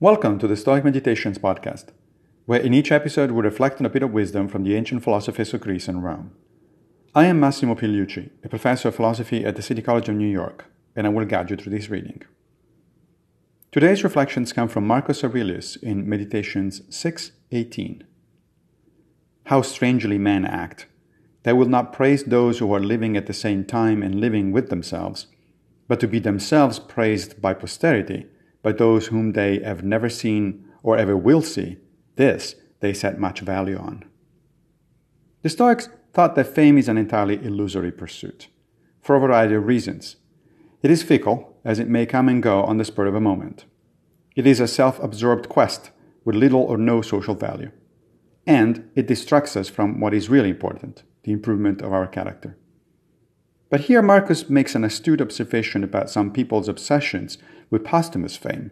Welcome to the Stoic Meditations podcast, where in each episode we reflect on a bit of wisdom from the ancient philosophers of Greece and Rome. I am Massimo Pigliucci, a professor of philosophy at the City College of New York, and I will guide you through this reading. Today's reflections come from Marcus Aurelius in Meditations 6:18. How strangely men act. They will not praise those who are living at the same time and living with themselves, but to be themselves praised by posterity by those whom they have never seen or ever will see, this they set much value on. The Stoics thought that fame is an entirely illusory pursuit, for a variety of reasons. It is fickle, as it may come and go on the spur of a moment. It is a self absorbed quest with little or no social value. And it distracts us from what is really important the improvement of our character. But here Marcus makes an astute observation about some people's obsessions with posthumous fame.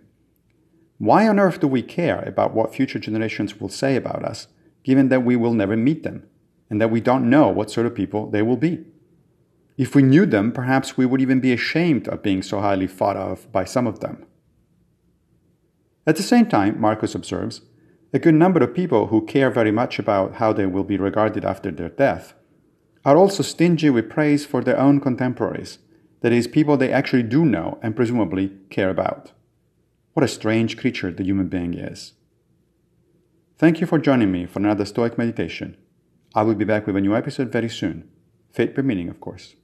Why on earth do we care about what future generations will say about us, given that we will never meet them, and that we don't know what sort of people they will be? If we knew them, perhaps we would even be ashamed of being so highly thought of by some of them. At the same time, Marcus observes, a good number of people who care very much about how they will be regarded after their death are also stingy with praise for their own contemporaries, that is, people they actually do know and presumably care about. What a strange creature the human being is. Thank you for joining me for another Stoic meditation. I will be back with a new episode very soon. Fate permitting, of course.